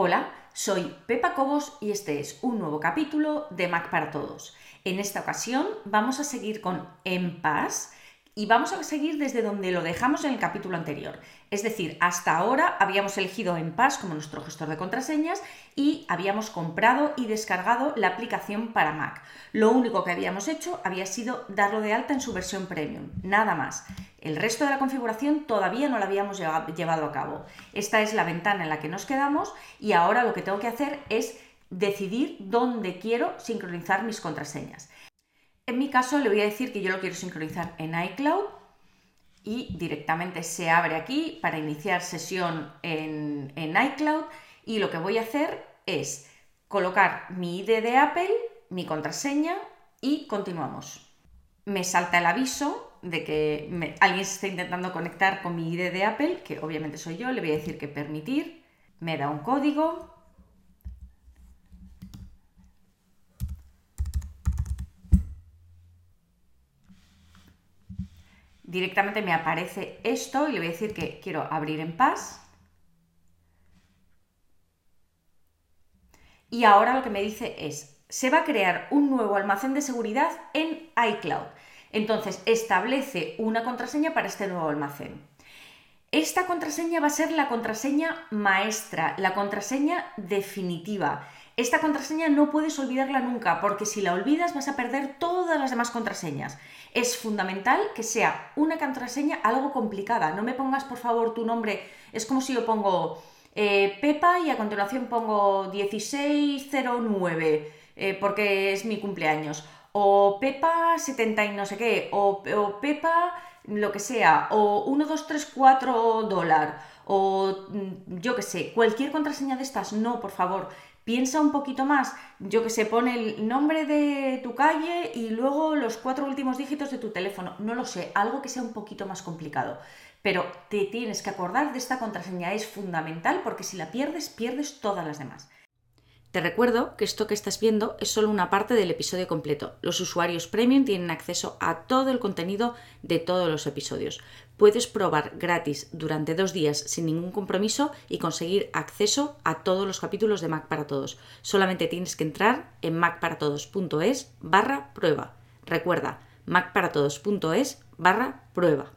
Hola, soy Pepa Cobos y este es un nuevo capítulo de Mac para Todos. En esta ocasión vamos a seguir con En y vamos a seguir desde donde lo dejamos en el capítulo anterior. Es decir, hasta ahora habíamos elegido En Paz como nuestro gestor de contraseñas y habíamos comprado y descargado la aplicación para Mac. Lo único que habíamos hecho había sido darlo de alta en su versión premium, nada más. El resto de la configuración todavía no la habíamos llevado a cabo. Esta es la ventana en la que nos quedamos y ahora lo que tengo que hacer es decidir dónde quiero sincronizar mis contraseñas. En mi caso le voy a decir que yo lo quiero sincronizar en iCloud y directamente se abre aquí para iniciar sesión en, en iCloud y lo que voy a hacer es colocar mi ID de Apple, mi contraseña y continuamos. Me salta el aviso de que alguien se está intentando conectar con mi ID de Apple, que obviamente soy yo, le voy a decir que permitir, me da un código. Directamente me aparece esto y le voy a decir que quiero abrir en paz. Y ahora lo que me dice es, se va a crear un nuevo almacén de seguridad en iCloud. Entonces, establece una contraseña para este nuevo almacén. Esta contraseña va a ser la contraseña maestra, la contraseña definitiva. Esta contraseña no puedes olvidarla nunca porque si la olvidas vas a perder todas las demás contraseñas. Es fundamental que sea una contraseña algo complicada. No me pongas por favor tu nombre. Es como si yo pongo eh, Pepa y a continuación pongo 1609 eh, porque es mi cumpleaños o Pepa 70 y no sé qué, o, Pepa lo que sea, o 1, 2, 3, 4 dólar, o mm, yo que sé, cualquier contraseña de estas, no, por favor, piensa un poquito más, yo que sé, pone el nombre de tu calle y luego los cuatro últimos dígitos de tu teléfono, no lo sé, algo que sea un poquito más complicado. Pero te tienes que acordar de esta contraseña, es fundamental porque si la pierdes, pierdes todas las demás. Te recuerdo que esto que estás viendo es solo una parte del episodio completo. Los usuarios premium tienen acceso a todo el contenido de todos los episodios. Puedes probar gratis durante dos días sin ningún compromiso y conseguir acceso a todos los capítulos de Mac para Todos. Solamente tienes que entrar en macparatodos.es barra prueba. Recuerda, macparatodos.es barra prueba.